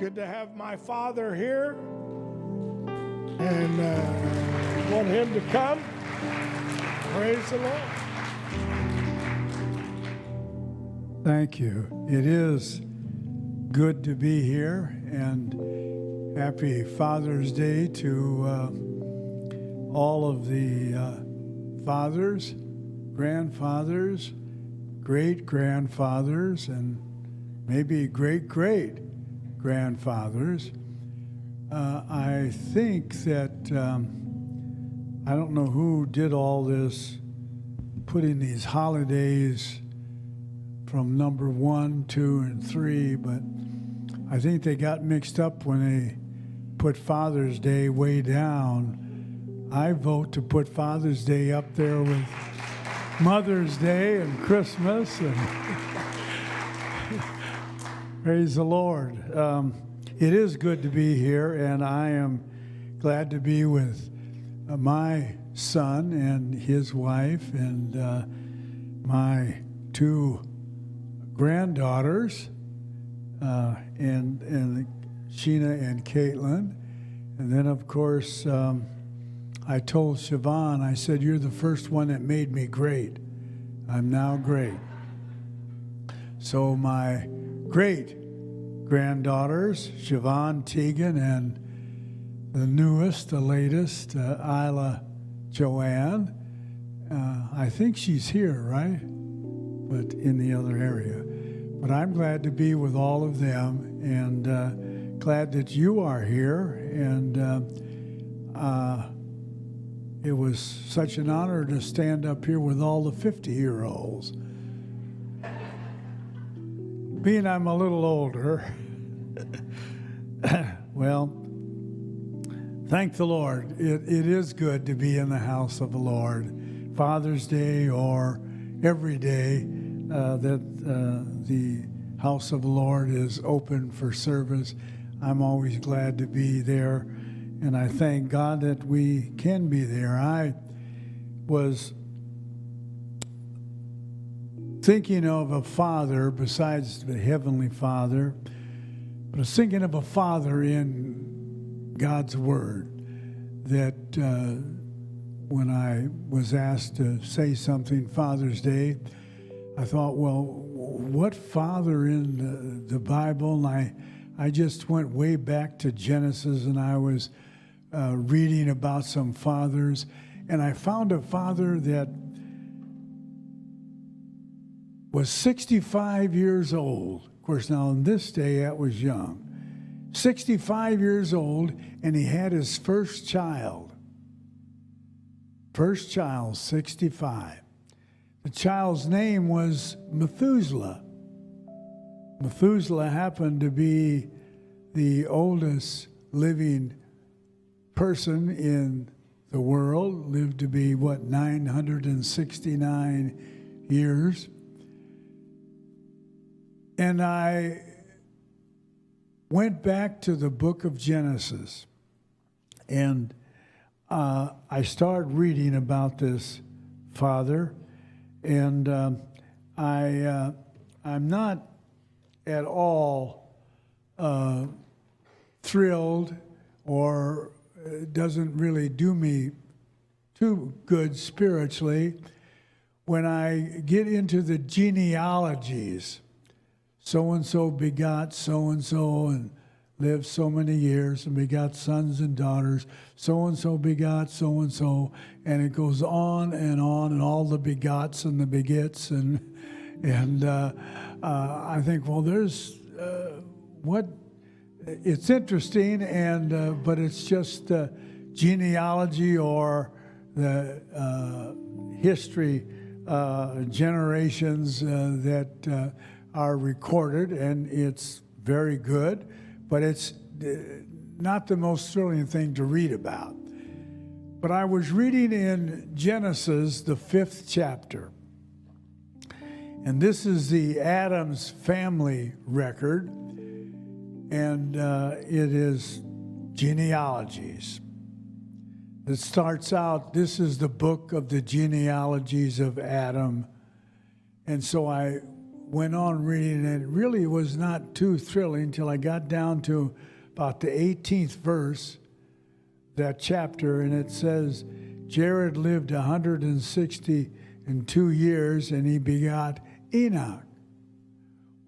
good to have my father here. And uh, want him to come. Praise the Lord. Thank you. It is good to be here, and happy Father's Day to uh, all of the uh, fathers, grandfathers, great grandfathers, and maybe great great grandfathers. Uh, I think that um, I don't know who did all this, putting these holidays from number one, two, and three, but I think they got mixed up when they put Father's Day way down. I vote to put Father's Day up there with Mother's Day and Christmas and praise the Lord. Um, it is good to be here, and I am glad to be with uh, my son and his wife and uh, my two granddaughters, uh, and and Sheena and Caitlin, and then of course um, I told Siobhan, I said, "You're the first one that made me great. I'm now great." So my great granddaughters, Siobhan, Tegan, and the newest, the latest, uh, Isla Joanne. Uh, I think she's here, right? But in the other area. But I'm glad to be with all of them and uh, glad that you are here. And uh, uh, it was such an honor to stand up here with all the 50 year olds. Being I'm a little older, well, thank the Lord. It, it is good to be in the house of the Lord, Father's Day or every day uh, that uh, the house of the Lord is open for service. I'm always glad to be there, and I thank God that we can be there. I was thinking of a father besides the Heavenly Father, but I was thinking of a father in God's Word that uh, when I was asked to say something Father's Day, I thought, well, what father in the, the Bible? And I, I just went way back to Genesis and I was uh, reading about some fathers, and I found a father that was 65 years old. Of course, now in this day, that was young. 65 years old, and he had his first child. First child, 65. The child's name was Methuselah. Methuselah happened to be the oldest living person in the world, lived to be, what, 969 years. And I went back to the book of Genesis. And uh, I started reading about this father, and um, I, uh, I'm not at all uh, thrilled or it doesn't really do me too good spiritually. When I get into the genealogies so and so begot so and so and lived so many years and begot sons and daughters. So and so begot so and so, and it goes on and on, and all the begots and the begets, and and uh, uh, I think, well, there's uh, what it's interesting, and uh, but it's just uh, genealogy or the uh, history generations that are recorded, and it's very good, but it's not the most thrilling thing to read about. But I was reading in Genesis, the fifth chapter, and this is the Adams family record, and uh, it is genealogies. It starts out, this is the book of the genealogies of Adam. And so I went on reading, and it really was not too thrilling until I got down to about the 18th verse, that chapter, and it says, Jared lived 162 years and he begot Enoch.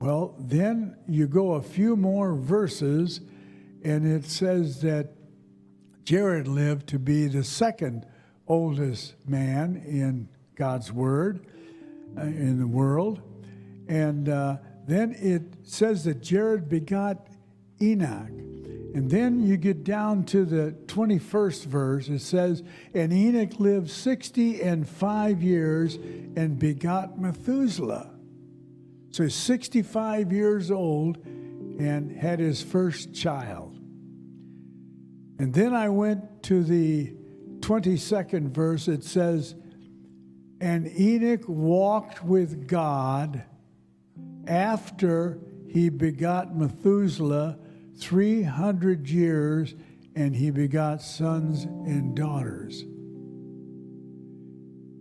Well, then you go a few more verses, and it says that Jared lived to be the second oldest man in God's Word uh, in the world. And uh, then it says that Jared begot Enoch. And then you get down to the 21st verse. It says, And Enoch lived 60 and five years and begot Methuselah. So he's 65 years old and had his first child. And then I went to the 22nd verse. It says, And Enoch walked with God after he begot Methuselah 300 years, and he begot sons and daughters.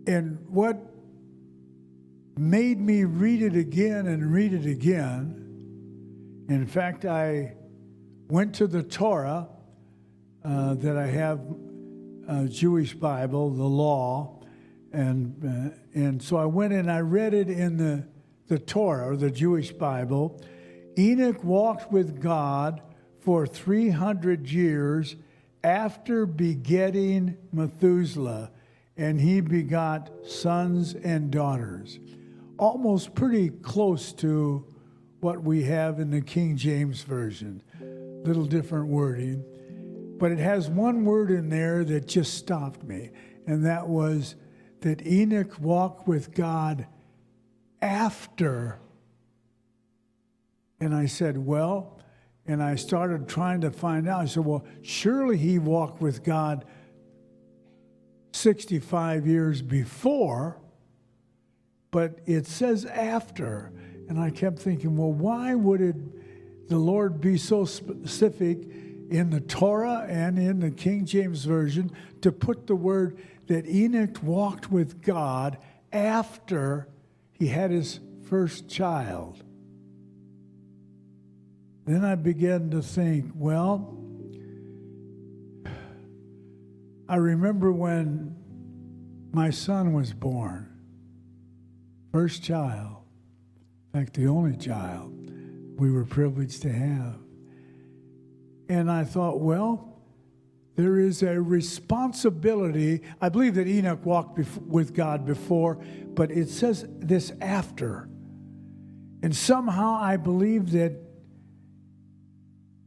And what made me read it again and read it again, in fact, I went to the Torah uh, that I have, a Jewish Bible, the law, and, uh, and so I went and I read it in the, the Torah, or the Jewish Bible. Enoch walked with God for 300 years after begetting Methuselah, and he begot sons and daughters. Almost pretty close to what we have in the King James Version. Little different wording. But it has one word in there that just stopped me, and that was that Enoch walked with God after. And I said, Well, and I started trying to find out. I said, Well, surely he walked with God 65 years before, but it says after. And I kept thinking, Well, why would it, the Lord be so specific in the Torah and in the King James Version to put the word that Enoch walked with God after he had his first child? Then I began to think, well, I remember when my son was born, first child, in fact, the only child we were privileged to have. And I thought, well, there is a responsibility. I believe that Enoch walked with God before, but it says this after. And somehow I believe that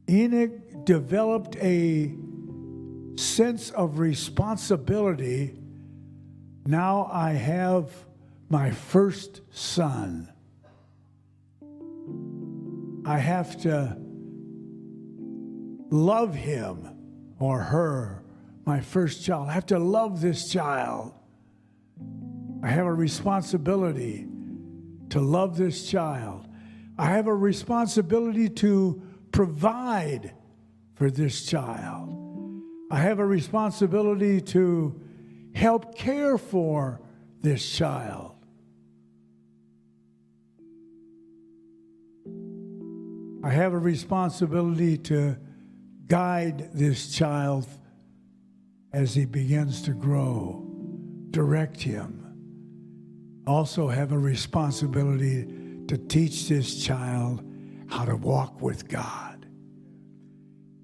Enoch developed a sense of responsibility. Now I have my first son. I have to love him or her, my first child. I have to love this child. I have a responsibility to love this child. I have a responsibility to provide for this child. I have a responsibility to help care for this child. I have a responsibility to guide this child as he begins to grow, direct him. Also, have a responsibility to teach this child how to walk with God.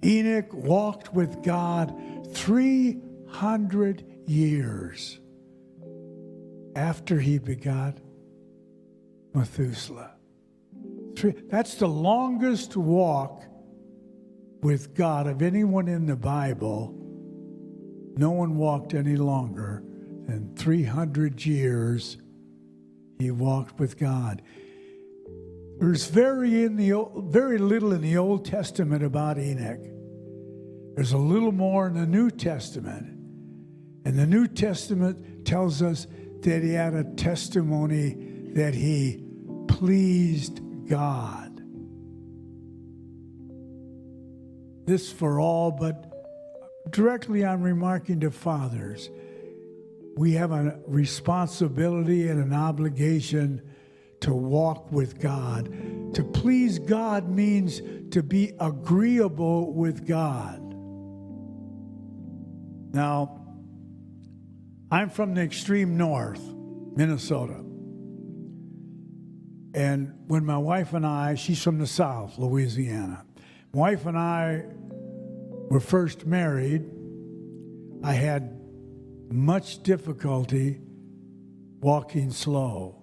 Enoch walked with God 300 years after he begot Methuselah. That's the longest walk with God of anyone in the Bible. No one walked any longer than 300 years he walked with God. There's very in the very little in the Old Testament about Enoch. There's a little more in the New Testament. And the New Testament tells us that he had a testimony that he pleased God. This for all, but directly I'm remarking to fathers. We have a responsibility and an obligation to walk with God. To please God means to be agreeable with God. Now, I'm from the extreme north, Minnesota. And when my wife and I, she's from the south, Louisiana. Wife and I were first married. I had much difficulty walking slow.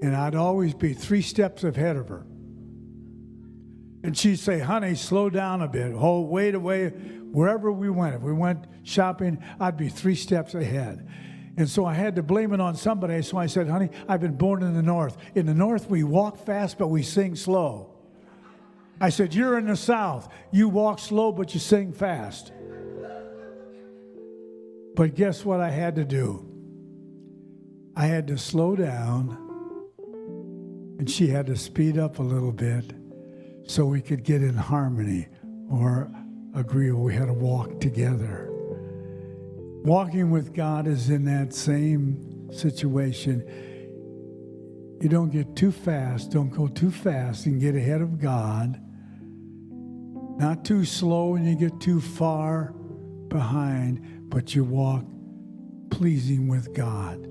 And I'd always be three steps ahead of her. And she'd say, honey, slow down a bit. Hold, wait away. Wherever we went, if we went shopping, I'd be three steps ahead. And so I had to blame it on somebody. So I said, honey, I've been born in the North. In the North, we walk fast, but we sing slow. I said, You're in the South. You walk slow, but you sing fast. But guess what I had to do? I had to slow down, and she had to speed up a little bit so we could get in harmony or agree we had to walk together. Walking with God is in that same situation. You don't get too fast, don't go too fast and get ahead of God. Not too slow and you get too far behind, but you walk pleasing with God.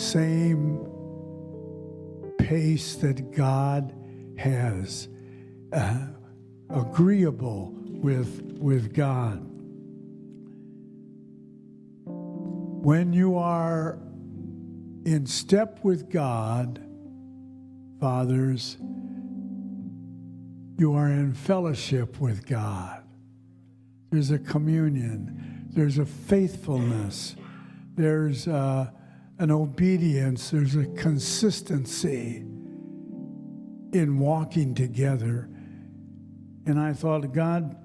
Same pace that God has, uh, agreeable with, with God. When you are in step with God, fathers, you are in fellowship with God. There's a communion, there's a faithfulness, there's uh, an obedience, there's a consistency in walking together. And I thought, God,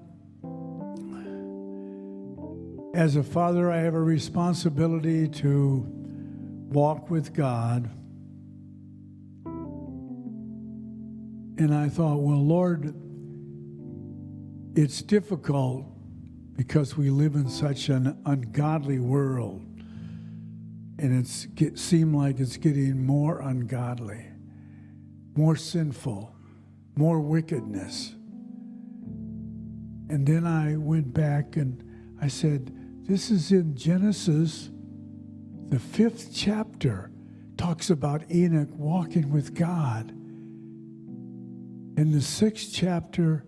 as a father, I have a responsibility to walk with God. And I thought, well, Lord, it's difficult because we live in such an ungodly world. And it seemed like it's getting more ungodly, more sinful, more wickedness. And then I went back and I said, this is in Genesis, the fifth chapter, talks about Enoch walking with God. In the sixth chapter,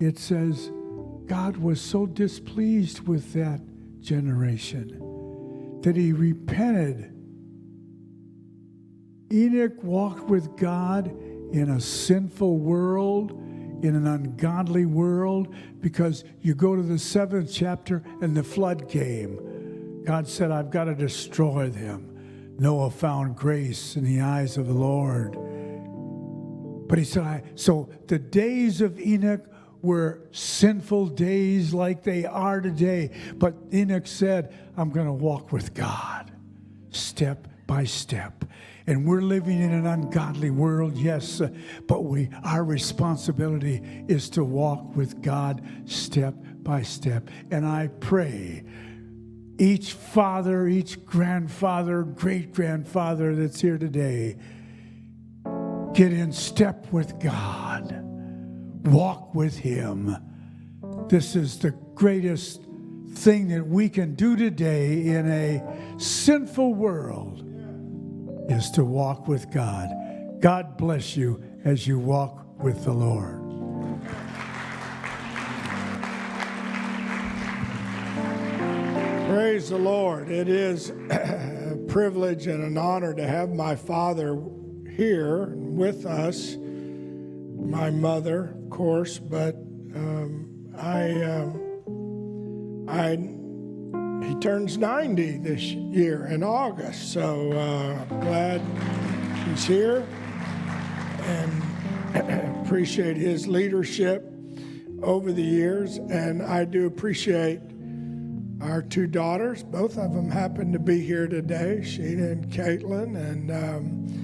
it says, God was so displeased with that generation that he repented. Enoch walked with God in a sinful world in an ungodly world because you go to the seventh chapter and the flood came. God said, I've got to destroy them. Noah found grace in the eyes of the Lord. But he said, I, so the days of Enoch were sinful days like they are today. But Enoch said, I'm going to walk with God step by step and we're living in an ungodly world, yes, but we our responsibility is to walk with God step by step. And I pray each father, each grandfather, great grandfather that's here today, get in step with God, walk with Him. This is the greatest thing that we can do today in a sinful world is to walk with God. God bless you as you walk with the Lord. Praise the Lord. It is a privilege and an honor to have my father here with us, my mother, of course, but um, I, um, I he turns 90 this year in August. So uh, glad he's here and appreciate his leadership over the years. And I do appreciate our two daughters. Both of them happen to be here today, Sheena and Caitlin. And um,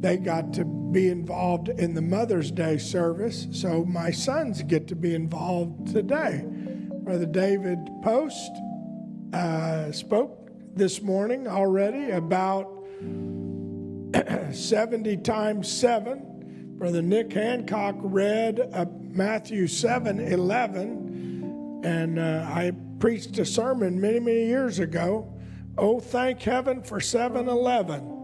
they got to be involved in the Mother's Day service, so my sons get to be involved today. Brother David Post uh, spoke this morning already about 70 times 7. Brother Nick Hancock read uh, Matthew 7 11, and uh, I preached a sermon many, many years ago. Oh, thank heaven for 7 11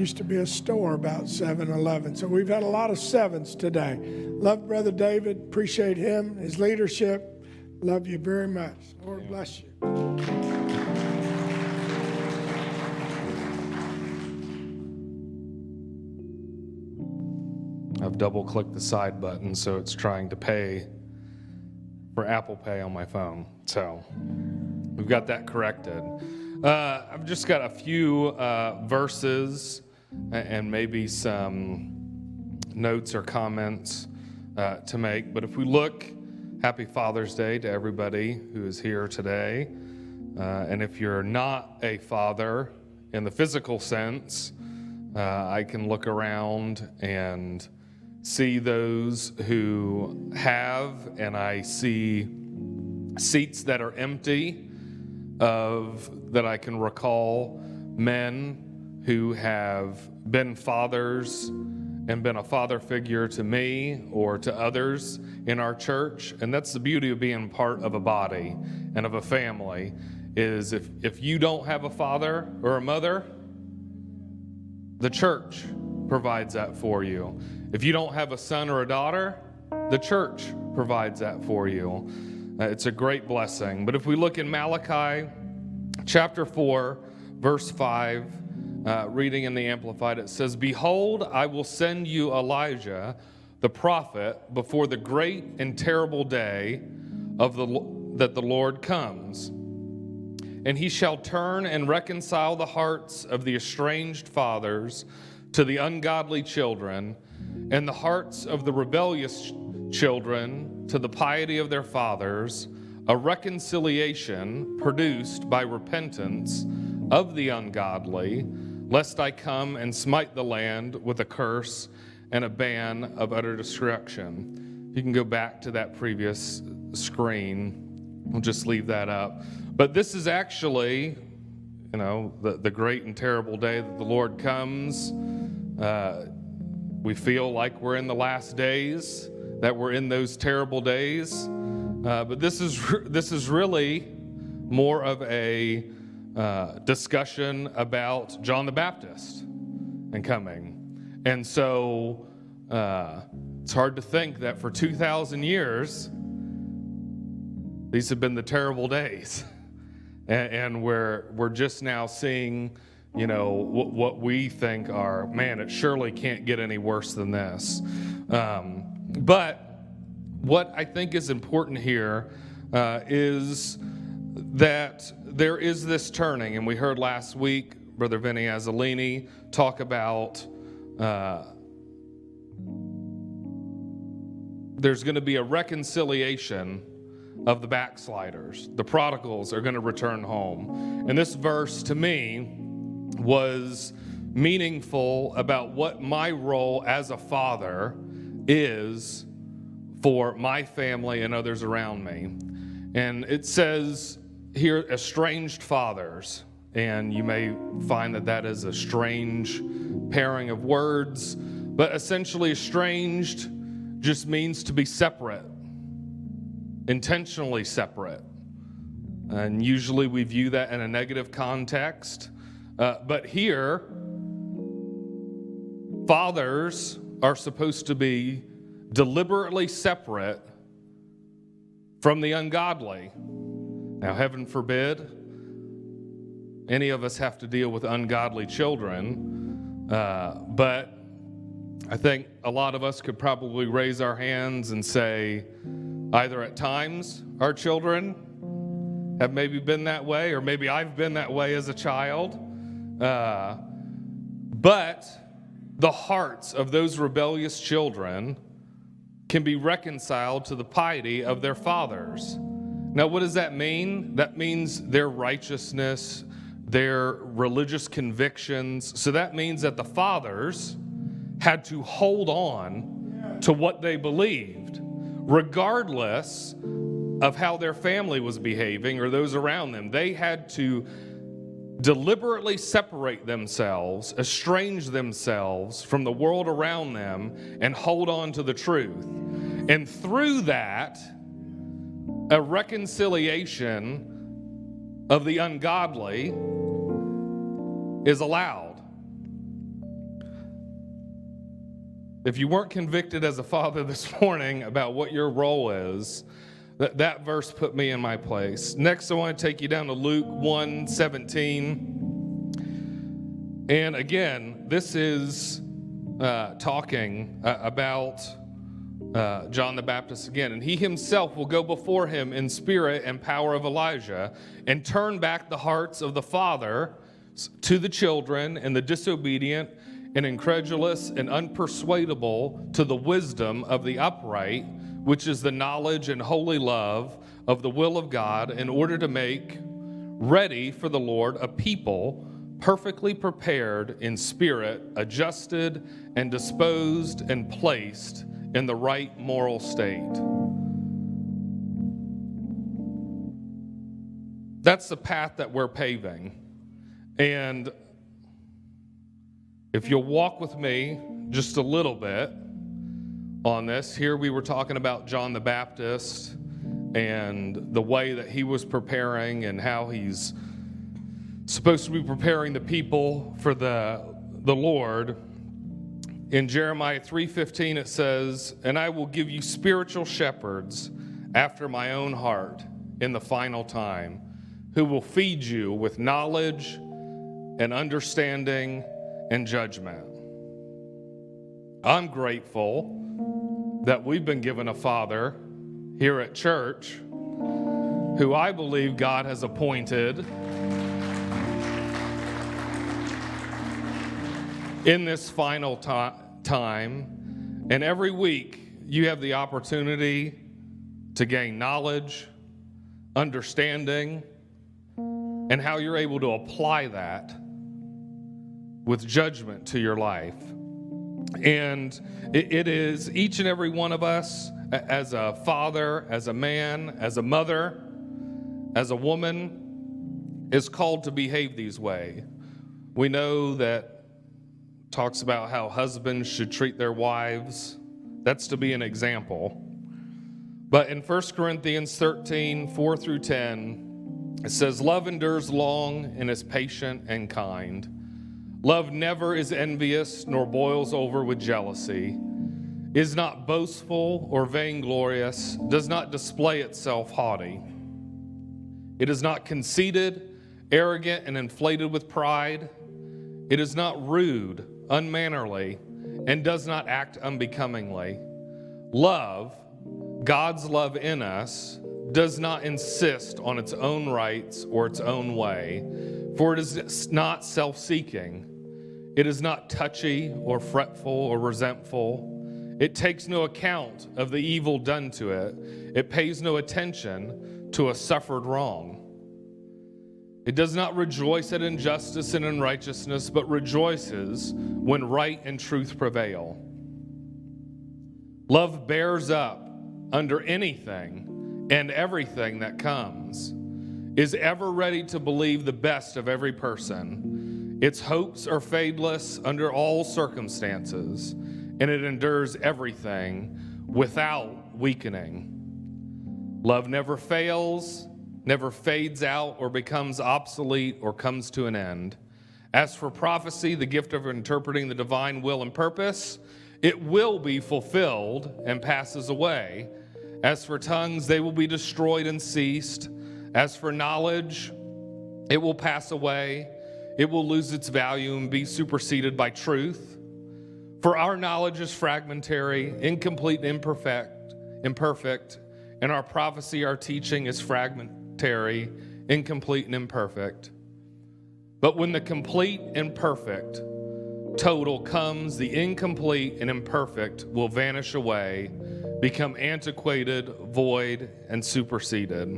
used to be a store about 7 Eleven. So we've had a lot of sevens today. Love Brother David. Appreciate him, his leadership. Love you very much. Lord bless you. I've double clicked the side button, so it's trying to pay for Apple Pay on my phone. So we've got that corrected. Uh, I've just got a few uh, verses and maybe some notes or comments uh, to make. But if we look, happy Father's Day to everybody who is here today. Uh, and if you're not a father in the physical sense, uh, I can look around and see those who have, and I see seats that are empty of that I can recall men who have been fathers and been a father figure to me or to others in our church. And that's the beauty of being part of a body and of a family is if, if you don't have a father or a mother, the church provides that for you. If you don't have a son or a daughter, the church provides that for you. Uh, it's a great blessing. But if we look in Malachi chapter 4, verse 5, uh, reading in the Amplified, it says, Behold, I will send you Elijah, the prophet, before the great and terrible day of the, that the Lord comes. And he shall turn and reconcile the hearts of the estranged fathers to the ungodly children, and the hearts of the rebellious children to the piety of their fathers, a reconciliation produced by repentance of the ungodly, lest I come and smite the land with a curse and a ban of utter destruction. You can go back to that previous screen. We'll just leave that up. But this is actually, you know, the, the great and terrible day that the Lord comes. Uh, we feel like we're in the last days, that we're in those terrible days. Uh, but this is this is really more of a uh, discussion about John the Baptist and coming, and so uh, it's hard to think that for two thousand years these have been the terrible days, and, and we're we're just now seeing you know what, what, we think are man it surely can't get any worse than this. Um, but what I think is important here uh, is that there is this turning, and we heard last week Brother Vinny Azzolini talk about uh, there's going to be a reconciliation of the backsliders. The prodigals are going to return home. And this verse to me was meaningful about what my role as a father is for my family and others around me. And it says here, estranged fathers. And you may find that that is a strange pairing of words, but essentially, estranged just means to be separate, intentionally separate. And usually we view that in a negative context. Uh, but here, fathers are supposed to be deliberately separate from the ungodly. Now, heaven forbid any of us have to deal with ungodly children, uh, but I think a lot of us could probably raise our hands and say, either at times our children have maybe been that way, or maybe I've been that way as a child. Uh, but the hearts of those rebellious children can be reconciled to the piety of their fathers. Now, what does that mean? That means their righteousness, their religious convictions. So that means that the fathers had to hold on to what they believed, regardless of how their family was behaving or those around them. They had to deliberately separate themselves, estrange themselves from the world around them, and hold on to the truth. And through that, a reconciliation of the ungodly is allowed. If you weren't convicted as a father this morning about what your role is, that, that verse put me in my place. Next, I want to take you down to Luke 1 17. And again, this is uh, talking uh, about uh, John the Baptist again. And he himself will go before him in spirit and power of Elijah and turn back the hearts of the father to the children and the disobedient and incredulous and unpersuadable to the wisdom of the upright which is the knowledge and holy love of the will of God, in order to make ready for the Lord a people perfectly prepared in spirit, adjusted and disposed and placed in the right moral state. That's the path that we're paving. And if you'll walk with me just a little bit, on this. Here we were talking about John the Baptist and the way that he was preparing and how he's supposed to be preparing the people for the, the Lord. In Jeremiah 3:15 it says, "And I will give you spiritual shepherds after my own heart in the final time, who will feed you with knowledge and understanding and judgment." I'm grateful that we've been given a father here at church who I believe God has appointed in this final time. And every week, you have the opportunity to gain knowledge, understanding, and how you're able to apply that with judgment to your life. And it, it is each and every one of us, as a father, as a man, as a mother, as a woman, is called to behave these way. We know that talks about how husbands should treat their wives. That's to be an example. But in 1 Corinthians 13, 4 through 10, it says, Love endures long and is patient and kind. Love never is envious nor boils over with jealousy, is not boastful or vainglorious, does not display itself haughty. It is not conceited, arrogant, and inflated with pride. It is not rude, unmannerly, and does not act unbecomingly. Love, God's love in us, does not insist on its own rights or its own way, for it is not self seeking it is not touchy or fretful or resentful. It takes no account of the evil done to it. It pays no attention to a suffered wrong. It does not rejoice at injustice and unrighteousness, but rejoices when right and truth prevail. Love bears up under anything and everything that comes, is ever ready to believe the best of every person its hopes are fadeless under all circumstances, and it endures everything without weakening. Love never fails, never fades out or becomes obsolete or comes to an end. As for prophecy, the gift of interpreting the divine will and purpose, it will be fulfilled and passes away. As for tongues, they will be destroyed and ceased. As for knowledge, it will pass away it will lose its value and be superseded by truth. For our knowledge is fragmentary, incomplete, imperfect, imperfect, and our prophecy, our teaching is fragmentary, incomplete, and imperfect. But when the complete and perfect total comes, the incomplete and imperfect will vanish away, become antiquated, void, and superseded.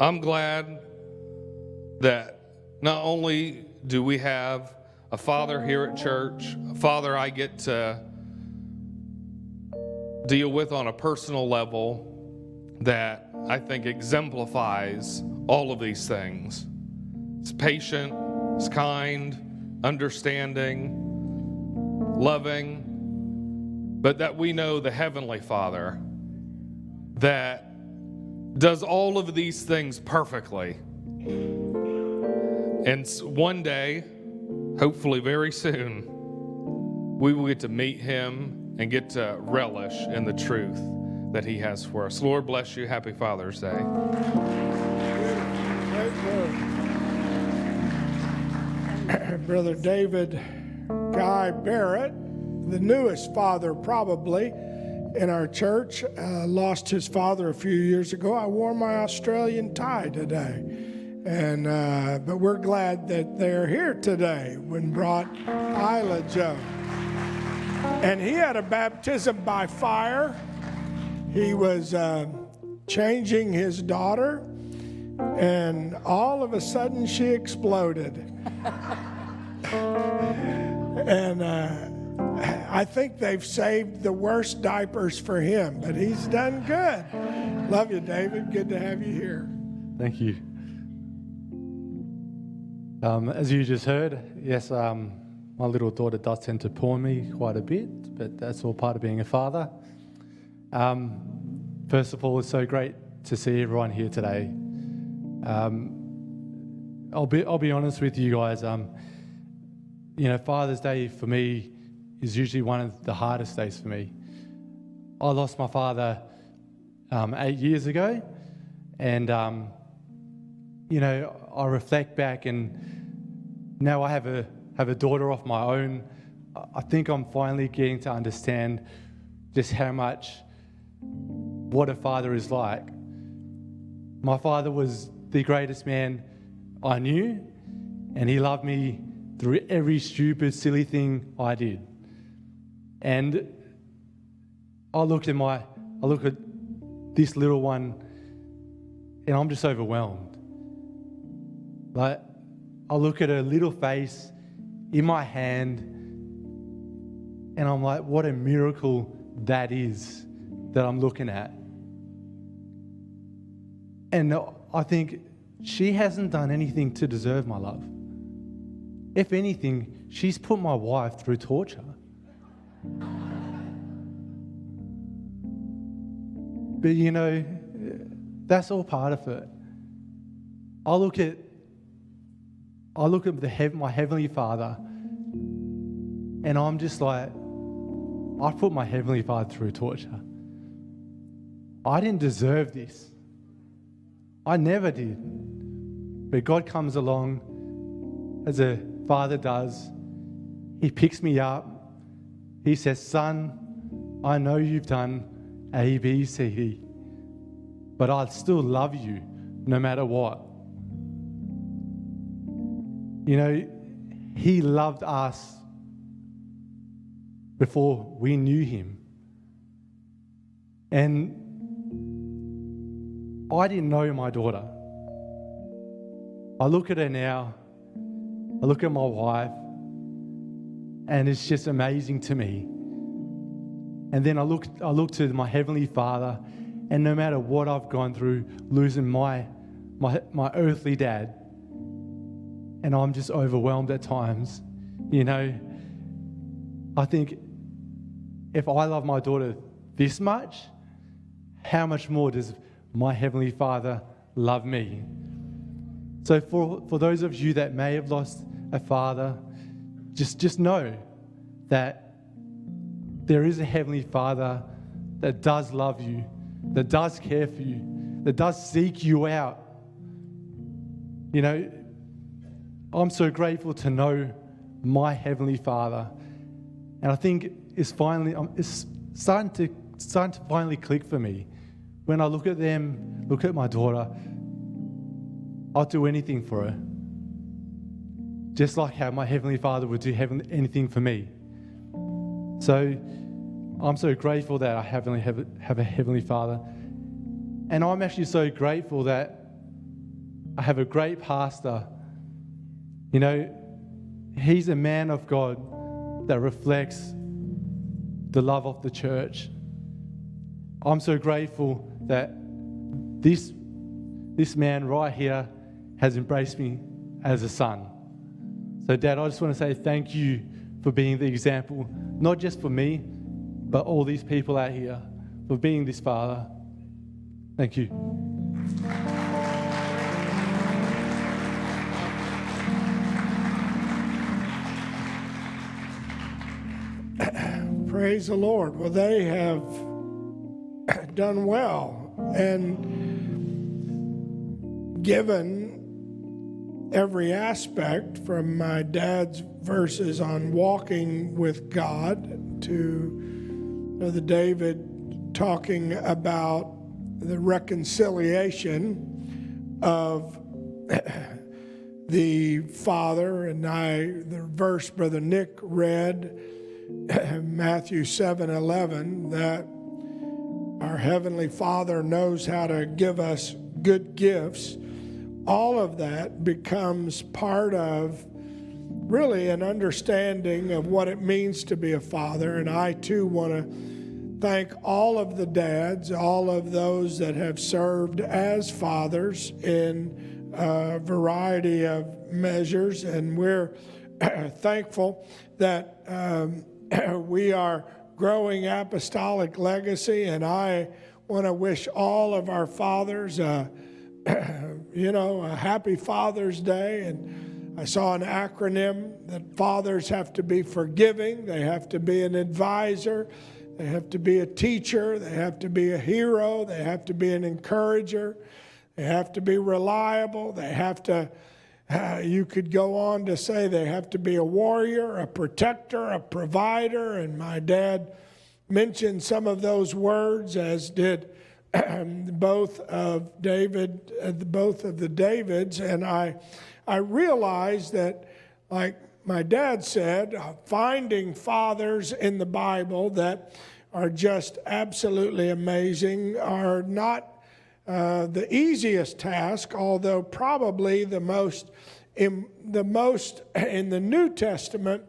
I'm glad that not only do we have a father here at church, a father I get to deal with on a personal level that I think exemplifies all of these things. It's patient, it's kind, understanding, loving, but that we know the Heavenly Father that does all of these things perfectly. And one day, hopefully very soon, we will get to meet him and get to relish in the truth that he has for us. Lord bless you. Happy Father's Day. Brother David Guy Barrett, the newest father probably in our church, uh, lost his father a few years ago. I wore my Australian tie today. And uh, but we're glad that they're here today when brought Isla Joe. And he had a baptism by fire. He was uh, changing his daughter, and all of a sudden she exploded. and uh, I think they've saved the worst diapers for him, but he's done good. Love you, David. Good to have you here. Thank you. Um, as you just heard, yes, um, my little daughter does tend to pawn me quite a bit, but that's all part of being a father. Um, first of all, it's so great to see everyone here today. Um, I'll be I'll be honest with you guys. Um, you know, Father's Day for me is usually one of the hardest days for me. I lost my father um, eight years ago, and um, you know, I reflect back and now I have a have a daughter of my own. I think I'm finally getting to understand just how much what a father is like. My father was the greatest man I knew, and he loved me through every stupid, silly thing I did. And I look at my I look at this little one and I'm just overwhelmed. Like, I look at her little face in my hand, and I'm like, what a miracle that is that I'm looking at. And I think she hasn't done anything to deserve my love. If anything, she's put my wife through torture. But you know, that's all part of it. I look at I look at the, my Heavenly Father and I'm just like, I put my Heavenly Father through torture. I didn't deserve this. I never did. But God comes along as a father does. He picks me up. He says, Son, I know you've done A, B, C, D, but I still love you no matter what. You know, He loved us before we knew Him. And I didn't know my daughter. I look at her now, I look at my wife, and it's just amazing to me. And then I look, I look to my Heavenly Father, and no matter what I've gone through, losing my, my, my earthly dad, and I'm just overwhelmed at times. You know, I think if I love my daughter this much, how much more does my Heavenly Father love me? So, for, for those of you that may have lost a father, just, just know that there is a Heavenly Father that does love you, that does care for you, that does seek you out. You know, I'm so grateful to know my Heavenly Father. And I think it's finally, um, it's starting to, starting to finally click for me. When I look at them, look at my daughter, I'll do anything for her. Just like how my Heavenly Father would do anything for me. So I'm so grateful that I have, have, have a Heavenly Father. And I'm actually so grateful that I have a great pastor you know, he's a man of God that reflects the love of the church. I'm so grateful that this, this man right here has embraced me as a son. So, Dad, I just want to say thank you for being the example, not just for me, but all these people out here, for being this father. Thank you. Praise the Lord. Well, they have done well and given every aspect from my dad's verses on walking with God to the David talking about the reconciliation of the Father, and I, the verse Brother Nick read, Matthew 7 11, that our Heavenly Father knows how to give us good gifts. All of that becomes part of really an understanding of what it means to be a father. And I too want to thank all of the dads, all of those that have served as fathers in a variety of measures. And we're thankful that um, we are growing apostolic legacy. And I want to wish all of our fathers, uh, you know, a happy Father's Day. And I saw an acronym that fathers have to be forgiving, they have to be an advisor, they have to be a teacher, they have to be a hero, they have to be an encourager, they have to be reliable, they have to. Uh, you could go on to say they have to be a warrior, a protector, a provider, and my dad mentioned some of those words, as did both of David, uh, both of the Davids, and I, I realized that, like my dad said, uh, finding fathers in the Bible that are just absolutely amazing are not uh, the easiest task, although probably the most, in, the most in the New Testament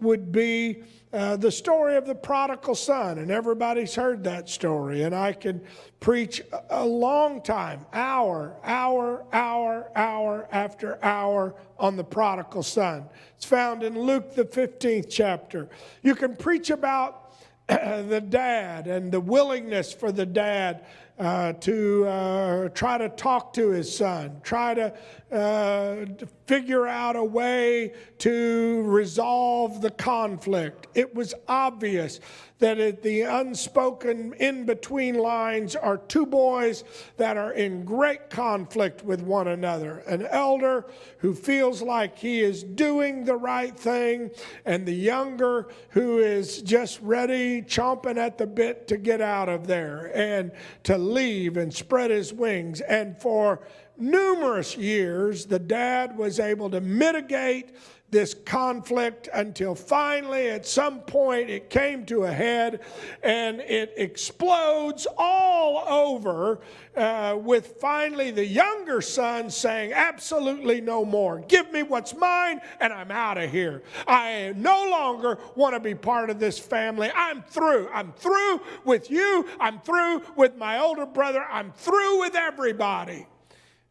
would be uh, the story of the prodigal son, and everybody's heard that story. And I can preach a long time, hour, hour, hour, hour after hour on the prodigal son. It's found in Luke, the 15th chapter. You can preach about the dad and the willingness for the dad uh, to uh, try to talk to his son, try to, uh, figure out a way to resolve the conflict. It was obvious that it, the unspoken in between lines are two boys that are in great conflict with one another. An elder who feels like he is doing the right thing, and the younger who is just ready, chomping at the bit to get out of there and to leave and spread his wings. And for numerous years, the dad was able to mitigate this conflict until finally, at some point, it came to a head and it explodes all over uh, with finally the younger son saying, Absolutely no more. Give me what's mine and I'm out of here. I no longer want to be part of this family. I'm through. I'm through with you. I'm through with my older brother. I'm through with everybody.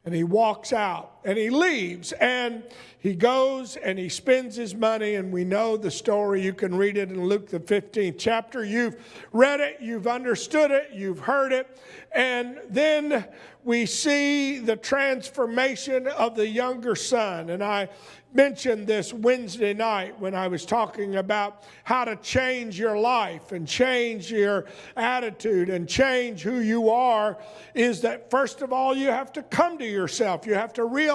And he walks out and he leaves and he goes and he spends his money. And we know the story. You can read it in Luke, the 15th chapter. You've read it, you've understood it, you've heard it. And then we see the transformation of the younger son. And I mentioned this Wednesday night when I was talking about how to change your life and change your attitude and change who you are is that first of all, you have to come to yourself. You have to realize,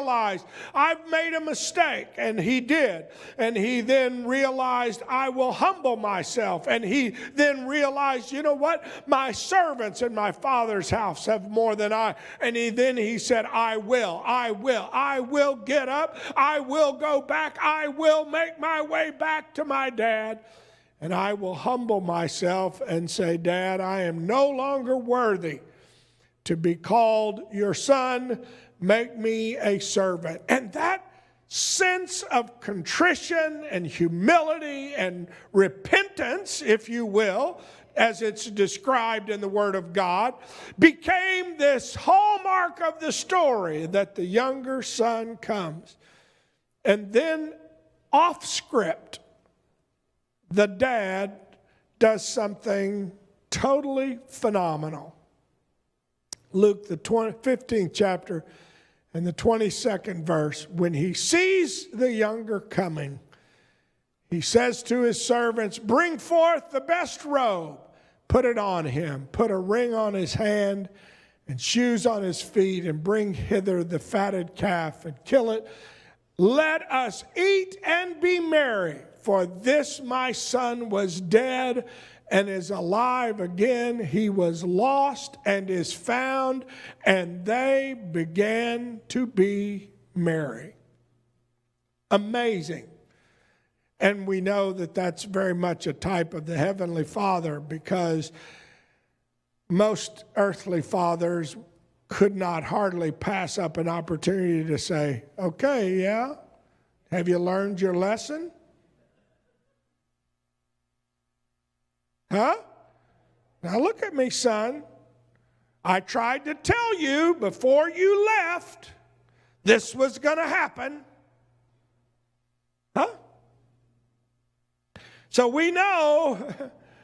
I've made a mistake. And he did. And he then realized, I will humble myself. And he then realized, you know what? My servants in my father's house have more than I. And he then he said, I will, I will, I will get up, I will go back. I will make my way back to my dad. And I will humble myself and say, Dad, I am no longer worthy to be called your son. Make me a servant. And that sense of contrition and humility and repentance, if you will, as it's described in the Word of God, became this hallmark of the story that the younger son comes. And then, off script, the dad does something totally phenomenal. Luke, the 20, 15th chapter, and the 22nd verse, when he sees the younger coming, he says to his servants, Bring forth the best robe, put it on him, put a ring on his hand and shoes on his feet, and bring hither the fatted calf and kill it. Let us eat and be merry, for this my son was dead and is alive again. He was lost and is found, and they began to be merry. Amazing. And we know that that's very much a type of the Heavenly Father because most earthly fathers could not hardly pass up an opportunity to say, Okay, yeah, have you learned your lesson? Huh? Now look at me, son. I tried to tell you before you left this was going to happen. Huh? So we know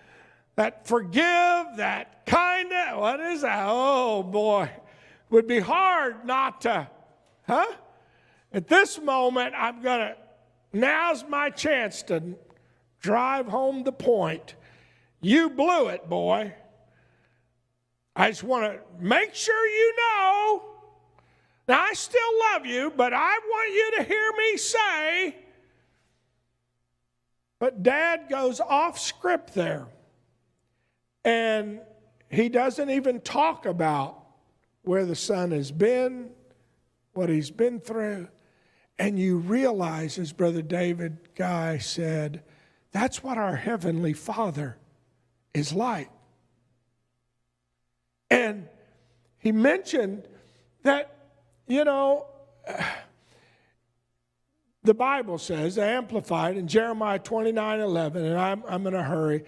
that forgive, that kind of, what is that? Oh boy, would be hard not to, huh? At this moment, I'm going to, now's my chance to drive home the point. You blew it, boy. I just want to make sure you know. Now, I still love you, but I want you to hear me say. But dad goes off script there. And he doesn't even talk about where the son has been, what he's been through. And you realize, as Brother David Guy said, that's what our Heavenly Father is light. And he mentioned that, you know, the Bible says, amplified in Jeremiah 29 11, and I'm, I'm in a hurry.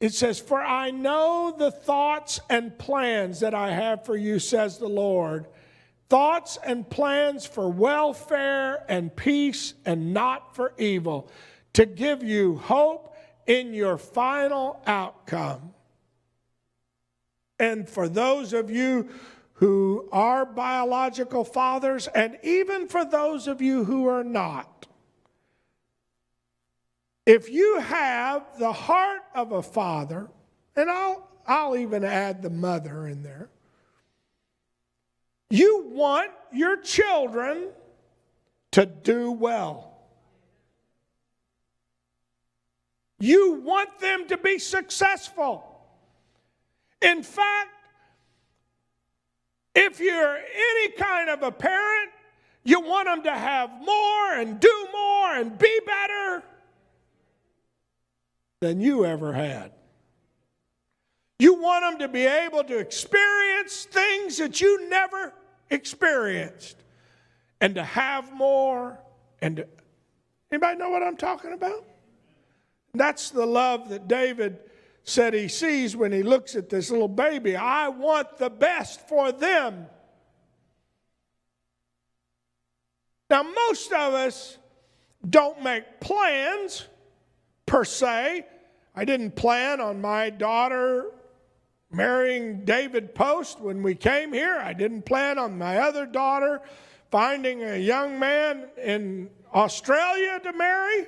It says, For I know the thoughts and plans that I have for you, says the Lord. Thoughts and plans for welfare and peace and not for evil, to give you hope in your final outcome. And for those of you who are biological fathers, and even for those of you who are not, if you have the heart of a father, and I'll, I'll even add the mother in there, you want your children to do well. You want them to be successful. In fact, if you're any kind of a parent, you want them to have more and do more and be better than you ever had. You want them to be able to experience things that you never experienced and to have more and to, anybody know what I'm talking about? That's the love that David said he sees when he looks at this little baby. I want the best for them. Now, most of us don't make plans per se. I didn't plan on my daughter marrying David Post when we came here. I didn't plan on my other daughter finding a young man in Australia to marry.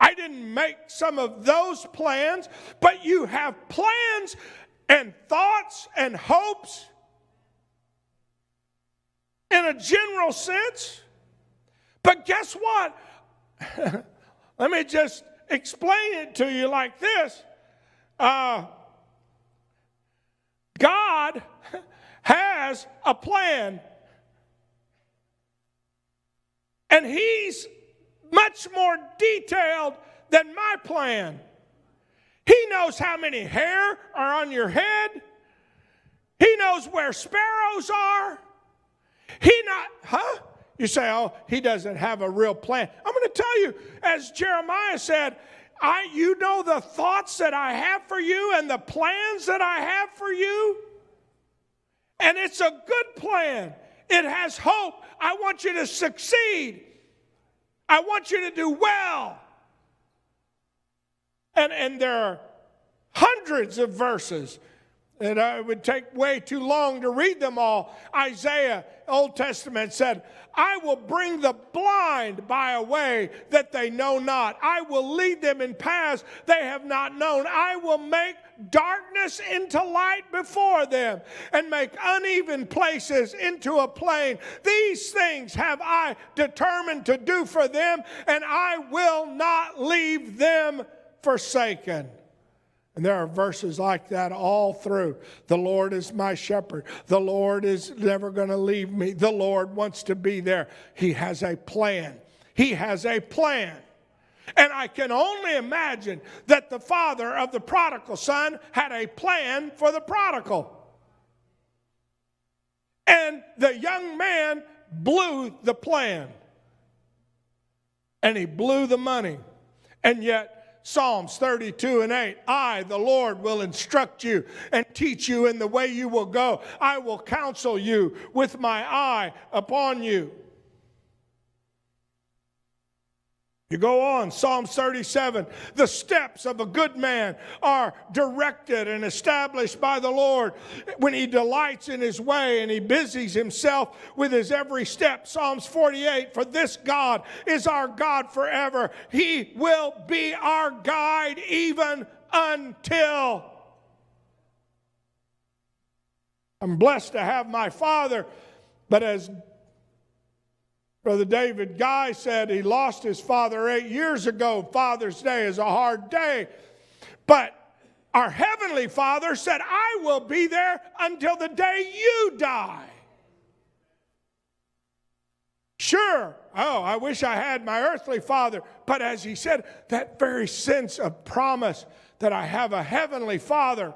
I didn't make some of those plans, but you have plans and thoughts and hopes in a general sense. But guess what? Let me just explain it to you like this uh, God has a plan, and He's much more detailed than my plan. He knows how many hair are on your head. He knows where sparrows are. He not, huh? You say, oh, he doesn't have a real plan. I'm going to tell you, as Jeremiah said, I, you know the thoughts that I have for you and the plans that I have for you. And it's a good plan. It has hope. I want you to succeed. I want you to do well. And, and there are hundreds of verses and it would take way too long to read them all. Isaiah, Old Testament, said, I will bring the blind by a way that they know not. I will lead them in paths they have not known. I will make darkness into light before them and make uneven places into a plain. These things have I determined to do for them, and I will not leave them forsaken. And there are verses like that all through. The Lord is my shepherd. The Lord is never going to leave me. The Lord wants to be there. He has a plan. He has a plan. And I can only imagine that the father of the prodigal son had a plan for the prodigal. And the young man blew the plan. And he blew the money. And yet, Psalms 32 and 8. I, the Lord, will instruct you and teach you in the way you will go. I will counsel you with my eye upon you. You go on, Psalm 37. The steps of a good man are directed and established by the Lord when he delights in his way and he busies himself with his every step. Psalms 48 For this God is our God forever. He will be our guide even until. I'm blessed to have my father, but as Brother David Guy said he lost his father eight years ago. Father's Day is a hard day. But our Heavenly Father said, I will be there until the day you die. Sure, oh, I wish I had my earthly father. But as he said, that very sense of promise that I have a heavenly father.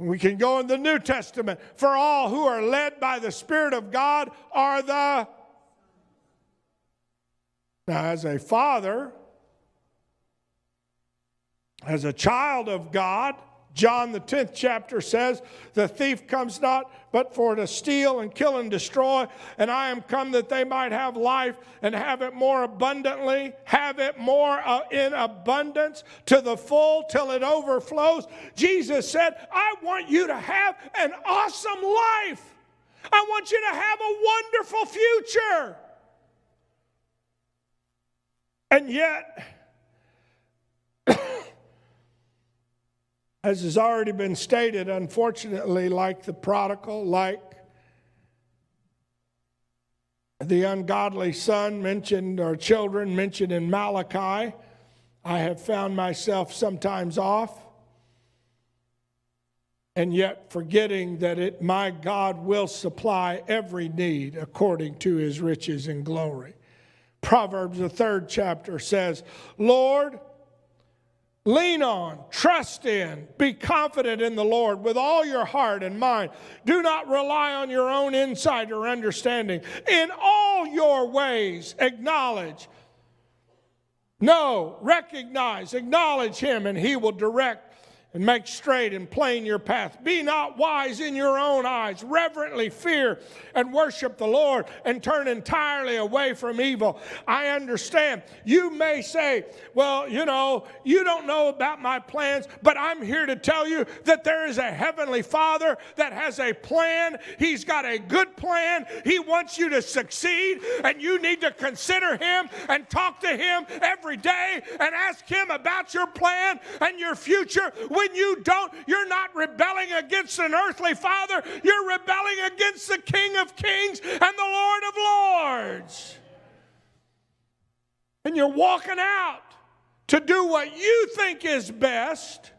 We can go in the New Testament. For all who are led by the Spirit of God are the now, as a father, as a child of God, John, the 10th chapter says, The thief comes not but for to steal and kill and destroy, and I am come that they might have life and have it more abundantly, have it more uh, in abundance to the full till it overflows. Jesus said, I want you to have an awesome life. I want you to have a wonderful future. And yet, as has already been stated, unfortunately, like the prodigal, like the ungodly son mentioned or children mentioned in Malachi, I have found myself sometimes off and yet forgetting that it, my God will supply every need according to his riches and glory. Proverbs, the third chapter says, Lord, lean on, trust in, be confident in the Lord with all your heart and mind. Do not rely on your own insight or understanding. In all your ways, acknowledge. Know, recognize, acknowledge Him, and He will direct and make straight and plain your path. Be not wise in your own eyes. Reverently fear and worship the Lord and turn entirely away from evil. I understand. You may say, well, you know, you don't know about my plans, but I'm here to tell you that there is a heavenly Father that has a plan. He's got a good plan. He wants you to succeed, and you need to consider Him and talk to Him every day and ask Him about your plan and your future when you don't, you're not rebelling against an earthly father, you're rebelling against the King of Kings and the Lord of Lords. And you're walking out to do what you think is best.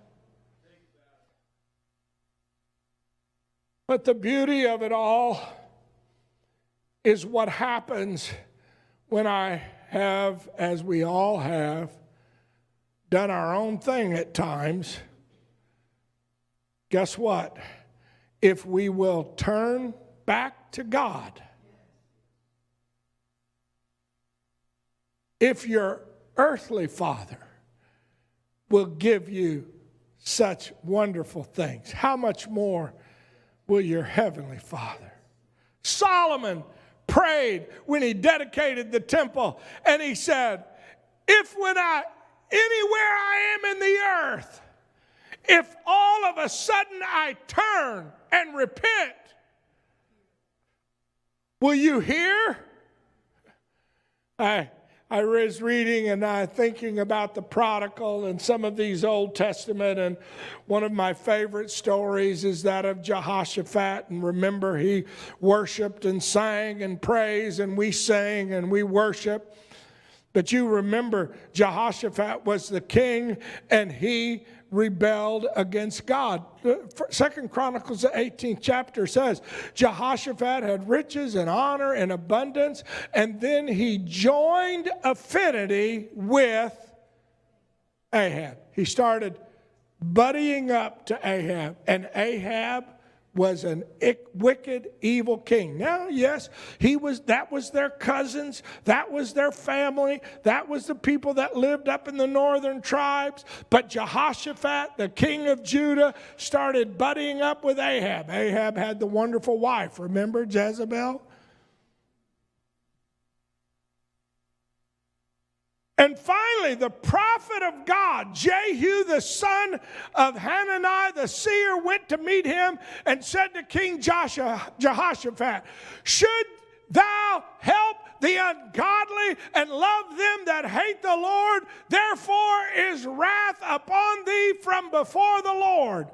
But the beauty of it all is what happens when I have, as we all have, done our own thing at times guess what? If we will turn back to God if your earthly father will give you such wonderful things, how much more will your heavenly father? Solomon prayed when he dedicated the temple and he said, If when I, anywhere I am in the earth, if all of a sudden I turn and repent, will you hear? I, I was reading and I thinking about the prodigal and some of these Old Testament, and one of my favorite stories is that of Jehoshaphat. And remember, he worshiped and sang and praised, and we sang and we worship. But you remember, Jehoshaphat was the king, and he rebelled against God. Second Chronicles, the 18th chapter says Jehoshaphat had riches and honor and abundance, and then he joined affinity with Ahab. He started buddying up to Ahab, and Ahab was an wicked, evil king. Now, yes, he was that was their cousins, that was their family, that was the people that lived up in the northern tribes. But Jehoshaphat, the king of Judah, started buddying up with Ahab. Ahab had the wonderful wife, remember Jezebel? And finally, the prophet of God, Jehu, the son of Hanani, the seer, went to meet him and said to King Joshua, Jehoshaphat, Should thou help the ungodly and love them that hate the Lord? Therefore is wrath upon thee from before the Lord.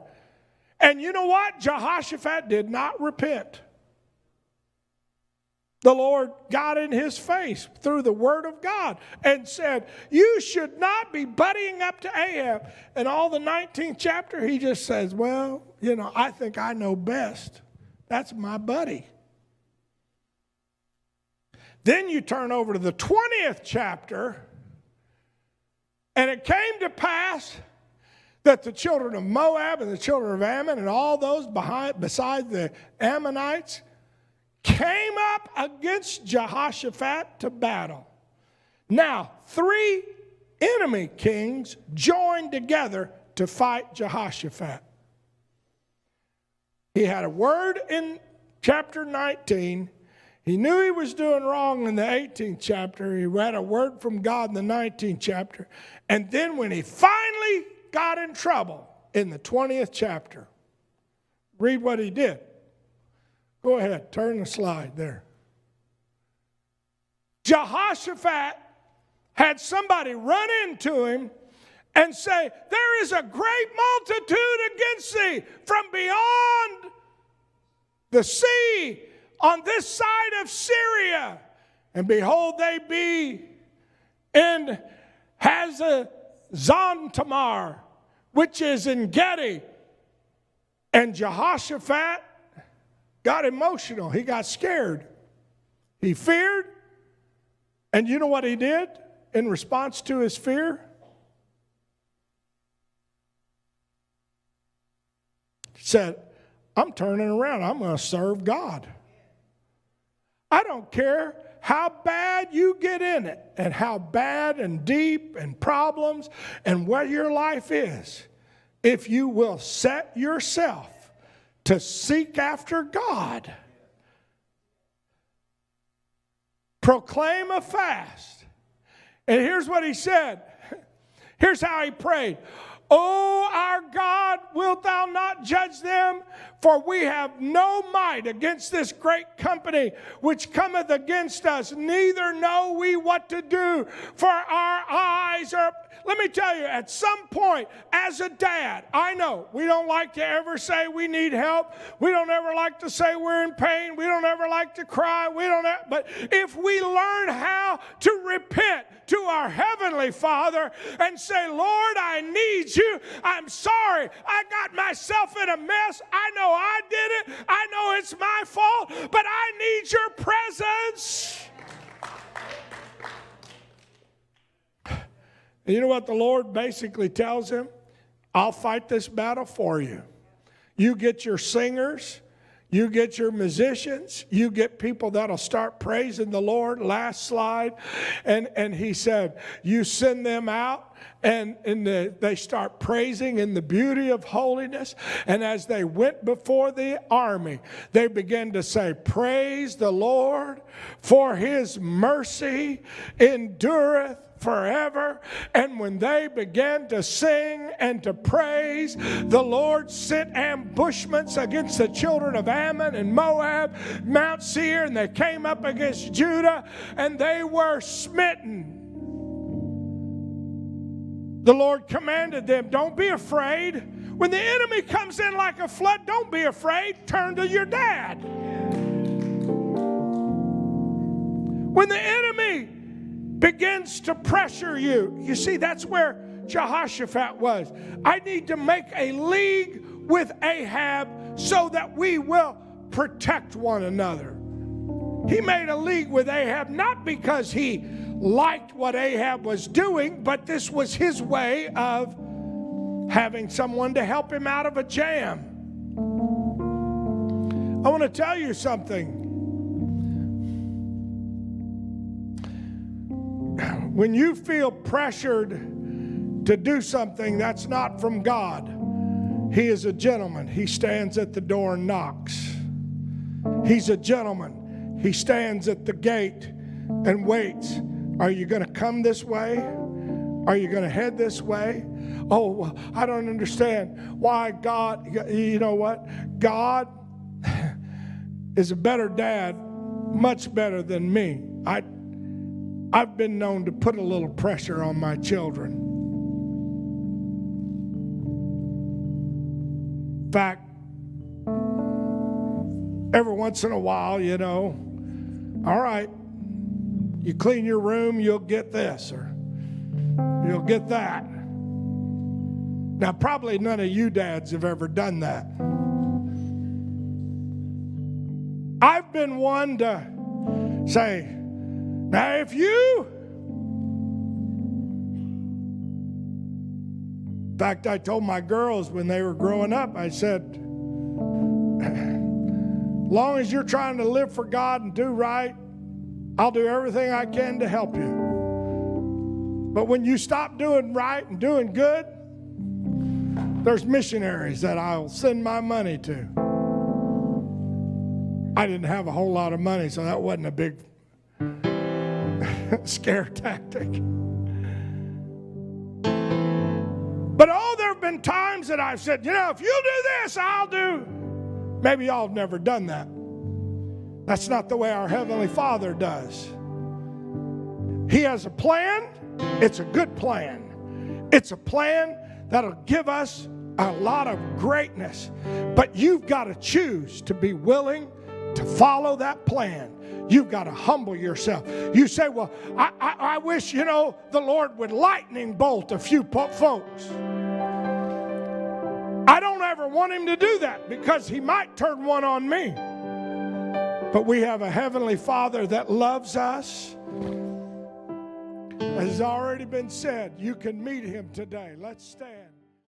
And you know what? Jehoshaphat did not repent the Lord got in his face through the word of God and said, You should not be buddying up to Ahab. And all the 19th chapter, he just says, Well, you know, I think I know best. That's my buddy. Then you turn over to the 20th chapter, and it came to pass that the children of Moab and the children of Ammon and all those behind, beside the Ammonites came up against Jehoshaphat to battle. Now, three enemy kings joined together to fight Jehoshaphat. He had a word in chapter 19. He knew he was doing wrong in the 18th chapter. He read a word from God in the 19th chapter. And then when he finally got in trouble in the 20th chapter, read what he did. Go ahead, turn the slide there. Jehoshaphat had somebody run into him and say, There is a great multitude against thee from beyond the sea on this side of Syria. And behold, they be in Hazazon Tamar, which is Engedi. And Jehoshaphat got emotional. He got scared. He feared. And you know what he did in response to his fear? He said, I'm turning around. I'm going to serve God. I don't care how bad you get in it and how bad and deep and problems and what your life is. If you will set yourself to seek after God. Proclaim a fast. And here's what he said. Here's how he prayed. O our God, wilt thou not judge them? For we have no might against this great company which cometh against us, neither know we what to do, for our eyes are let me tell you, at some point, as a dad, I know we don't like to ever say we need help. We don't ever like to say we're in pain. We don't ever like to cry. We don't, ever, but if we learn how to repent to our Heavenly Father and say, Lord, I need you. I'm sorry. I got myself in a mess. I know I did it. I know it's my fault, but I need your presence. And you know what the Lord basically tells him? I'll fight this battle for you. You get your singers, You get your musicians, you get people that'll start praising the Lord. Last slide. And, and he said, You send them out and, and the, they start praising in the beauty of holiness. And as they went before the army, they began to say, Praise the Lord, for his mercy endureth forever. And when they began to sing and to praise, the Lord sent ambushments against the children of Ammon and Moab, Mount Seir, and they came up against Judah, and they were smitten. The Lord commanded them, Don't be afraid. When the enemy comes in like a flood, don't be afraid. Turn to your dad. When the enemy begins to pressure you, you see, that's where Jehoshaphat was. I need to make a league with Ahab so that we will protect one another. He made a league with Ahab not because he liked what Ahab was doing, but this was his way of having someone to help him out of a jam. I want to tell you something. When you feel pressured to do something that's not from God, He is a gentleman. He stands at the door and knocks. He's a gentleman. He stands at the gate and waits. Are you going to come this way? Are you going to head this way? Oh, I don't understand why God, you know what? God is a better dad, much better than me. I, I've been known to put a little pressure on my children. In fact, every once in a while, you know, all right, you clean your room, you'll get this, or you'll get that. Now, probably none of you dads have ever done that. I've been one to say, now if you, in fact, I told my girls when they were growing up, I said, long as you're trying to live for God and do right, I'll do everything I can to help you. But when you stop doing right and doing good, there's missionaries that I'll send my money to. I didn't have a whole lot of money, so that wasn't a big scare tactic. But oh, there have been times that I've said, you know, if you'll do this, I'll do. Maybe y'all have never done that. That's not the way our Heavenly Father does. He has a plan, it's a good plan. It's a plan that'll give us a lot of greatness. But you've got to choose to be willing to follow that plan. You've got to humble yourself. You say, Well, I, I, I wish, you know, the Lord would lightning bolt a few po- folks. I don't ever want him to do that because he might turn one on me. But we have a Heavenly Father that loves us. As has already been said, you can meet Him today. Let's stand.